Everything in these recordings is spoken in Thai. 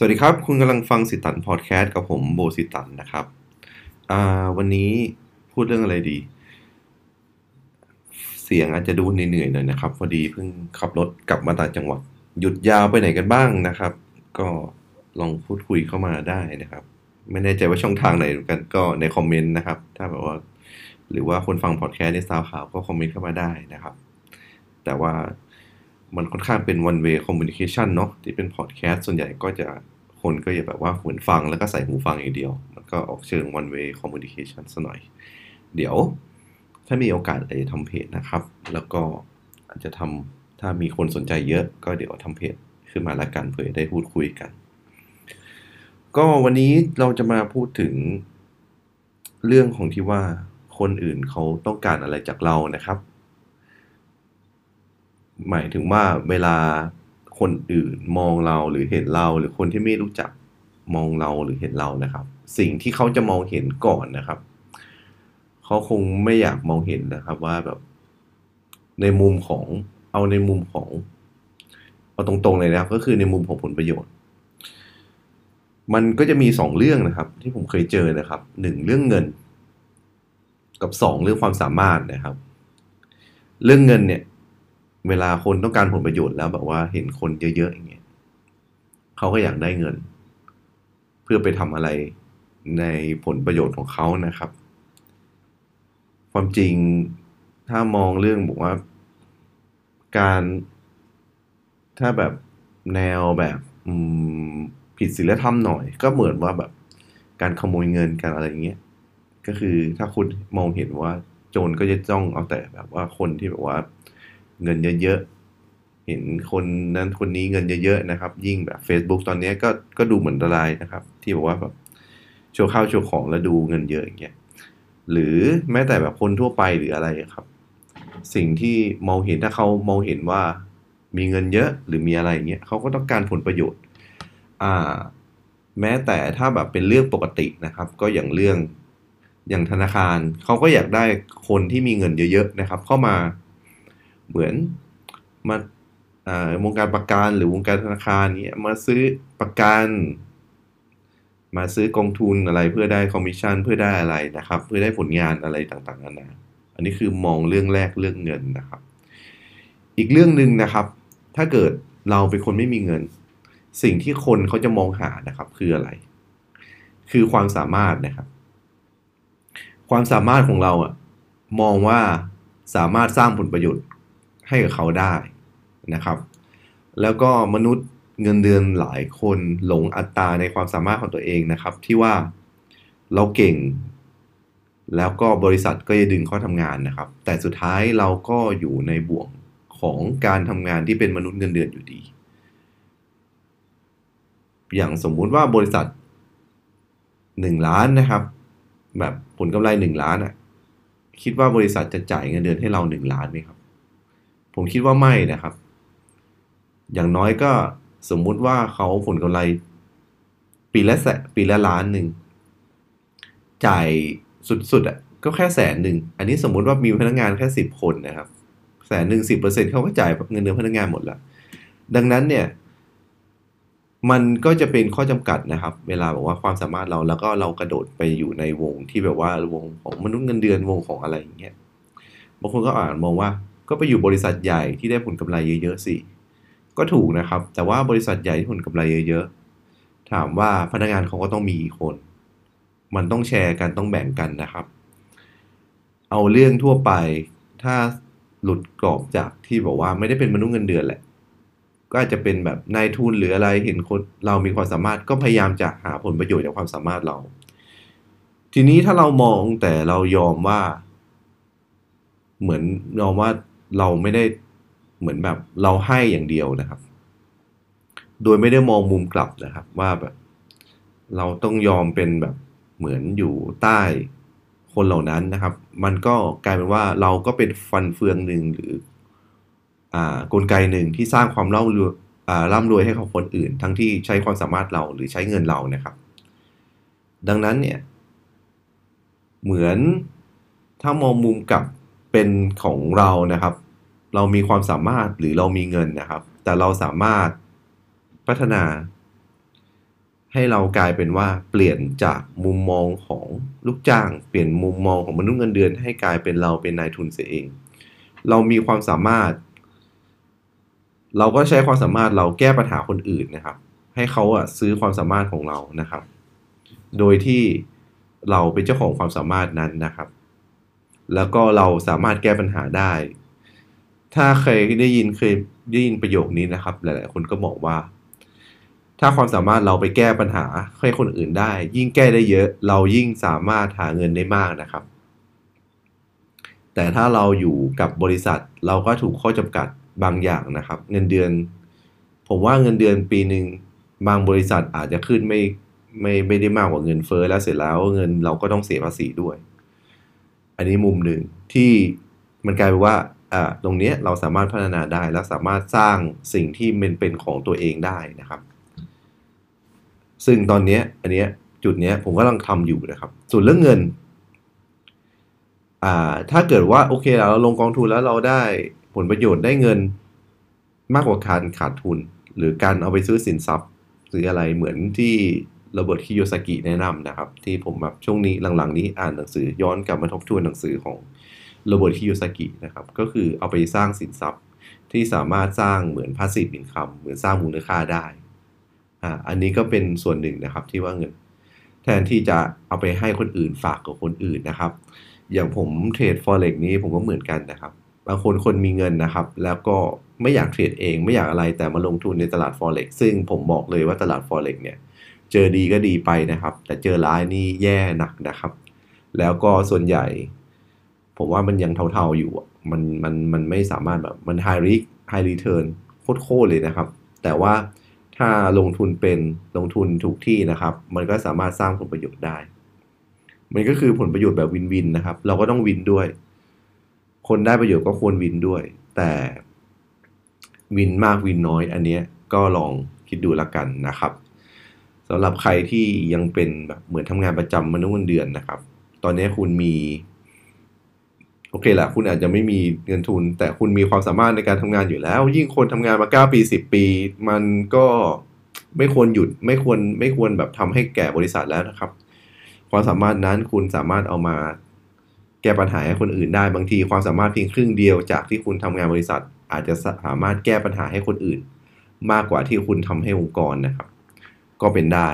สวัสดีครับ คุณกำลังฟังสิตันพอดแคสต์กับผมโบสิตันนะครับ วันนี้พูดเรื่องอะไรดี เสียงอาจจะดูเหนื่อยๆหน่อยนะครับ พอดีเพิ่งขับรถกลับมาต่างจังหวัด หยุดยาวไปไหนกันบ้างนะครับ ก็ลองพูดคุยเข้ามาได้นะครับ ไม่แน่ใจว่าช่องทางไหนเหมือนกันก็ในคอมเมนต์นะครับ ถ้าแบบว่า หรือว่าคนฟังพอดแคสต์ในซาวข่าวก็คอมเมนต์เข้ามาได้นะครับ แต่ว่า มันค่อนข้างเป็น one way communication เนาะที่เป็นพอดแคสต์ส่วนใหญ่ก็จะคนก็จะแบบว่าเหมือนฟังแล้วก็ใส่หูฟังอย่างเดียว มันก็ออกเชิง one way communication ซะหน่อย เดี๋ยวถ้ามีโอกาสอาจจะทำเพจนะครับ แล้วก็อาจจะทำถ้ามีคนสนใจเยอะ ก็เดี๋ยวทำเพจขึ้นมาละกันเพื่อได้พูดคุยกัน ก็วันนี้เราจะมาพูดถึงเรื่องของที่ว่าคนอื่นเขาต้องการอะไรจากเรานะครับ หมายถึงว่าเวลาคนอื่นมองเราหรือเห็นเราหรือคนที่ไม่รู้จักมองเราหรือเห็นเรานะครับ สิ่งที่เขาจะมองเห็นก่อนนะครับเขาคงไม่อยากมองเห็นนะครับว่าแบบในมุมของเอาในมุมของเอาตรงๆเลยนะครับ ก็คือในมุมของผลประโยชน์ มันก็จะมีสองเรื่องนะครับ ที่ผมเคยเจอนะครับหนึ่งเรื่องเงิน กับสองเรื่องความสามารถนะครับ เรื่องเงินเนี่ย เวลาคนต้องการผลประโยชน์แล้วแบบว่าเห็นคนเยอะๆอย่างเงี้ยเขาก็อยากได้เงิน เพื่อไปทำอะไรในผลประโยชน์ของเขานะครับ ความจริงถ้ามองเรื่องบอกว่า การ ถ้าแบบแนวแบบผิดศีลธรรมหน่อย ก็เหมือนว่าแบบการขโมยเงินการอะไรอย่างเงี้ยก็คือถ้าคุณมองเห็นว่าโจรก็จะจ้องเอาแต่แบบว่าคนที่แบบว่า เงินเยอะๆ เห็นคนนั้นคนนี้เงินเยอะๆนะครับ ยิ่งแบบ Facebook ตอนนี้ก็ก็ดูเหมือนละลายนะครับ ที่บอกว่าแบบโชว์ข้าวโชว์ของแล้วดูเงินเยอะอย่างเงี้ยหรือแม้แต่แบบคนทั่วไปหรืออะไรครับ สิ่งที่มองเห็นถ้าเขามองเห็นว่ามีเงินเยอะหรือมีอะไรอย่างเงี้ยเขาก็ต้องการผลประโยชน์ อ่า แม้แต่ถ้าแบบเป็นเรื่องปกตินะครับ ก็อย่างเรื่องอย่างธนาคารเขาก็อยากได้คนที่มีเงินเยอะๆนะครับ เข้ามา เหมือนมาวงการประกันหรือวงการธนาคารเนี้ยมาซื้อประกันมาซื้อกองทุนอะไรเพื่อได้คอมมิชชั่นเพื่อได้อะไรนะครับ เพื่อได้ผลงานอะไรต่างๆนานาอันนี้คือมองเรื่องแรกเรื่องเงินนะครับ อีกเรื่องหนึ่งนะครับ ถ้าเกิดเราเป็นคนไม่มีเงิน สิ่งที่คนเขาจะมองหานะครับคืออะไร คือความสามารถนะครับ ความสามารถของเราอะมองว่าสามารถสร้างผลประโยชน์ ให้กับเขาได้นะครับ แล้วก็มนุษย์เงินเดือนหลายคนหลงอัตราในความสามารถของตัวเองนะครับ ที่ว่าเราเก่ง แล้วก็บริษัทก็จะดึงเข้าทำงานนะครับ แต่สุดท้ายเราก็อยู่ในบ่วงของการทำงานที่เป็นมนุษย์เงินเดือนอยู่ดี อย่างสมมุติว่าบริษัทหนึ่งล้านนะครับ แบบผลกำไรหนึ่งล้านอะ่ะคิดว่าบริษัทจะจ่ายเงินเดือนให้เราหนึ่งล้านไหมครับ ผมคิดว่าไม่นะครับ อย่างน้อยก็สมมุติว่าเขาผลกำไรปีละแสปีละล้านหนึ่ง จ่ายสุดๆอะก็แค่แสนหนึ่ง อันนี้สมมุติว่ามีพนักงานแค่สิบคนนะครับแสนหนึ่งสิบเปอร์เซ็นเขาก็จ่ายเงินเดือนพนักงานหมดละดังนั้นเนี่ย มันก็จะเป็นข้อจำกัดนะครับ เวลาบอกว่าความสามารถเราแล้วก็เรากระโดดไปอยู่ในวงที่แบบว่าวงของมนุษย์เงินเดือนวงของอะไรอย่างเงี้ยบางคนก็อ่านมองว่า ก็ไปอยู่บริษัทใหญ่ที่ได้ผลกำไรเยอะๆสิ ก็ถูกนะครับ แต่ว่าบริษัทใหญ่ที่ผลกำไรเยอะๆ ถามว่าพนักงานเขาก็ต้องมีคน มันต้องแชร์กันต้องแบ่งกันนะครับ เอาเรื่องทั่วไป ถ้าหลุดกรอบจากที่บอกว่าไม่ได้เป็นมนุษย์เงินเดือนแหละ ก็อาจจะเป็นแบบนายทุนหรืออะไรเห็นคนเรามีความสามารถก็พยายามจะหาผลประโยชน์จากความสามารถเรา ทีนี้ถ้าเรามองแต่เรายอมว่า เหมือนยอมว่า เราไม่ได้เหมือนแบบเราให้อย่างเดียวนะครับ โดยไม่ได้มองมุมกลับนะครับ ว่าแบบ เราต้องยอมเป็นแบบเหมือนอยู่ใต้คนเหล่านั้นนะครับ มันก็กลายเป็นว่าเราก็เป็นฟันเฟืองหนึ่งหรืออ่ากลไกหนึ่งที่สร้างความร่ำรวยอ่าร่ำรวยให้กับคนอื่น ทั้งที่ใช้ความสามารถเราหรือใช้เงินเรานะครับ ดังนั้นเนี่ย เหมือนถ้ามองมุมกลับ เป็นของเรานะครับ เรามีความสามารถหรือเรามีเงินนะครับ แต่เราสามารถพัฒนา ให้เรากลายเป็นว่าเปลี่ยนจากมุมมองของลูกจ้าง เปลี่ยนมุมมองของมนุษย์เงินเดือน ให้กลายเป็นเราเป็นนายทุนเสียเอง เรามีความสามารถ เราก็ใช้ความสามารถเราแก้ปัญหาคนอื่นนะครับ ให้เขาอะซื้อความสามารถของเรานะครับ โดยที่เราเป็นเจ้าของความสามารถนั้นนะครับ แล้วก็เราสามารถแก้ปัญหาได้ ถ้าเคยได้ยินเคยได้ยินประโยคนี้นะครับ หลาย ๆ คนก็บอกว่า ถ้าความสามารถเราไปแก้ปัญหาให้คนอื่นได้ ยิ่งแก้ได้เยอะ เรายิ่งสามารถหาเงินได้มากนะครับ แต่ถ้าเราอยู่กับบริษัทเราก็ถูกข้อจำกัดบางอย่างนะครับ เงินเดือน ผมว่าเงินเดือนปีหนึ่งบางบริษัทอาจจะขึ้นไม่ไม่ไม่ได้มากกว่าเงินเฟ้อแล้วเสร็จแล้วเงินเราก็ต้องเสียภาษีด้วย อันนี้มุมหนึ่งที่มันกลายเป็นว่าอ่าตรงนี้เราสามารถพัฒนาได้และสามารถสร้างสิ่งที่เป็นเป็นของตัวเองได้นะครับ ซึ่งตอนนี้อันนี้จุดนี้ผมกำลังทำอยู่นะครับ ส่วนเรื่องเงินอ่าถ้าเกิดว่าโอเคเราลงกองทุนแล้วเราได้ผลประโยชน์ได้เงินมากกว่าการขาดทุน หรือการเอาไปซื้อสินทรัพย์หรืออะไรเหมือนที่ โรเบิร์ตคิโยซากิแนะนำนะครับ ที่ผมแบบช่วงนี้หลังๆนี้อ่านหนังสือย้อนกลับมาทบทวนหนังสือของโรเบิร์ตคิโยซากินะครับ ก็คือเอาไปสร้างสินทรัพย์ที่สามารถสร้างเหมือน passive income เหมือนสร้างมูลค่าได้อ่าอันนี้ก็เป็นส่วนหนึ่งนะครับที่ว่าเงิน แทนที่จะเอาไปให้คนอื่นฝากกับคนอื่นนะครับ อย่างผมเทรด forex นี้ผมก็เหมือนกันนะครับ บางคนคนมีเงินนะครับ แล้วก็ไม่อยากเทรดเองไม่อยากอะไรแต่มาลงทุนในตลาด forex ซึ่งผมบอกเลยว่าตลาด forex เนี่ย เจอดีก็ดีไปนะครับ แต่เจอร้ายนี่แย่หนักนะครับ แล้วก็ส่วนใหญ่ ผมว่ามันยังเทาๆอยู่มันมันมันไม่สามารถแบบมัน high risk high return โคตรเลยนะครับ แต่ว่าถ้าลงทุนเป็นลงทุนถูกที่นะครับ มันก็สามารถสร้างผลประโยชน์ได้ มันก็คือผลประโยชน์แบบวินวินนะครับ เราก็ต้องวินด้วย คนได้ประโยชน์ก็ควรวินด้วย แต่วินมากวินน้อยอันเนี้ยก็ลองคิดดูละกันนะครับ สำหรับใครที่ยังเป็นแบบเหมือนทำงานประจำมนุษย์เงินเดือนนะครับ ตอนนี้คุณมี โอเคแหละคุณอาจจะไม่มีเงินทุน แต่คุณมีความสามารถในการทำงานอยู่แล้ว ยิ่งคนทำงานมา9ปี10ปี มันก็ไม่ควรหยุดไม่ควรไม่ควรแบบทำให้แก่บริษัทแล้วนะครับ ความสามารถนั้นคุณสามารถเอามาแก้ปัญหาให้คนอื่นได้บางทีความสามารถเพียงครึ่งเดียวจากที่คุณทำงานบริษัท อาจจะสามารถแก้ปัญหาให้คนอื่น มากกว่าที่คุณทำให้องค์กรนะครับ ก็เป็นได้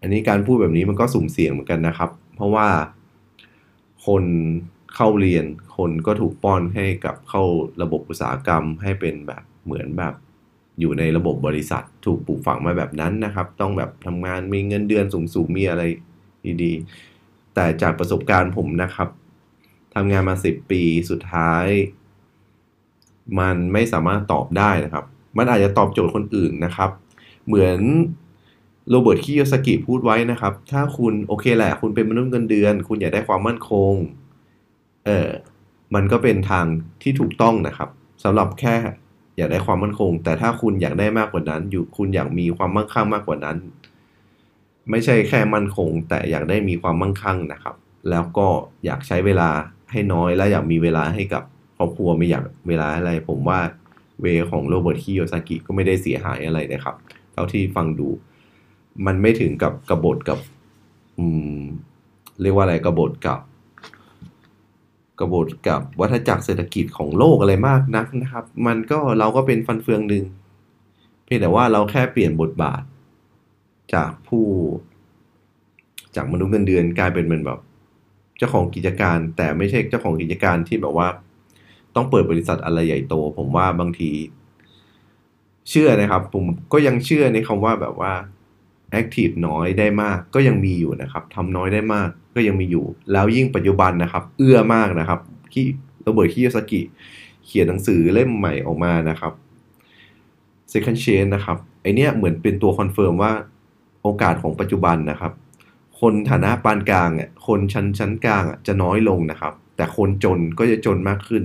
อันนี้การพูดแบบนี้มันก็สุ่มเสี่ยงเหมือนกันนะครับ เพราะว่าคนเข้าเรียน คนก็ถูกป้อนให้กับเข้าระบบอุตสาหกรรมให้เป็นแบบเหมือนแบบอยู่ในระบบบริษัทถูกปลูกฝังมาแบบนั้นนะครับ ต้องแบบทำงานมีเงินเดือนสูงๆมีอะไรดีๆ แต่จากประสบการณ์ผมนะครับทำงานมาสิบปีสุดท้าย มันไม่สามารถตอบได้นะครับ มันอาจจะตอบโจทย์คนอื่นนะครับ เหมือนโรเบิร์ตคิโยสกิพูดไว้นะครับ ถ้าคุณโอเคแหละ คุณเป็นมนุษย์เงินเดือน คุณอยากได้ความมั่นคง เออมันก็เป็นทางที่ถูกต้องนะครับสำหรับแค่อยากได้ความมั่นคง แต่ถ้าคุณอยากได้มากกว่านั้น อยู่คุณอยากมีความมั่งคั่งมากกว่านั้น ไม่ใช่แค่มั่นคง แต่อยากได้มีความมั่งคั่งนะครับ แล้วก็อยากใช้เวลาให้น้อยและอยากมีเวลาให้กับครอบครัวไม่อยากเวลาอะไร ผมว่าเวของโรเบิร์ตคิโยซากิก็ไม่ได้เสียหายอะไรนะครับ เท่าที่ฟังดู มันไม่ถึงกับกบฏกับ อืม เรียกว่าอะไรกบฏกับกบฏกับวัฏจักรเศรษฐกิจของโลกอะไรมากนักนะครับ มันก็เราก็เป็นฟันเฟืองหนึ่งเพียงแต่ว่าเราแค่เปลี่ยนบทบาท จากผู้ จากมนุษย์เงินเดือนกลายเป็นเหมือนแบบ เจ้าของกิจการ แต่ไม่ใช่เจ้าของกิจการที่แบบว่า ต้องเปิดบริษัทอะไรใหญ่โต ผมว่าบางที เชื่อนะครับ ผมก็ยังเชื่อในคำว่าแบบว่า active น้อยได้มาก ก็ยังมีอยู่นะครับทำน้อยได้มากก็ยังมีอยู่ แล้วยิ่งปัจจุบันนะครับ เอื้อมากนะครับที่โรเบิร์ตคิโยสกิ เขียนหนังสือเล่มใหม่ออกมานะครับ second chance นะครับไอเนี้ยเหมือนเป็นตัว confirm ว่าโอกาสของปัจจุบันนะครับ คนฐานะปานกลางอะคนชั้นชั้นกลางอะจะน้อยลงนะครับ แต่คนจนก็จะจนมากขึ้น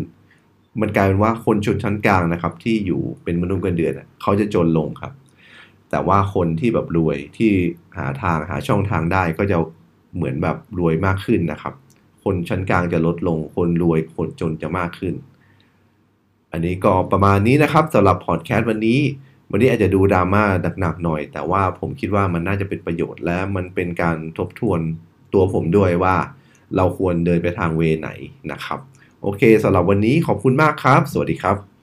มันกลายเป็นว่าคนชนชั้นกลางนะครับ ที่อยู่เป็นมนุษย์เงินเดือนเขาจะจนลงครับ แต่ว่าคนที่แบบรวยที่หาทางหาช่องทางได้ก็จะเหมือนแบบรวยมากขึ้นนะครับ คนชั้นกลางจะลดลง คนรวยคนจนจะมากขึ้น อันนี้ก็ประมาณนี้นะครับสำหรับพอดแคสต์วันนี้ วันนี้อาจจะดูดราม่าหนักๆหน่อย แต่ว่าผมคิดว่ามันน่าจะเป็นประโยชน์และมันเป็นการทบทวนตัวผมด้วยว่า เราควรเดินไปทางเวไหนนะครับ โอเคสำหรับวันนี้ขอบคุณมากครับ สวัสดีครับ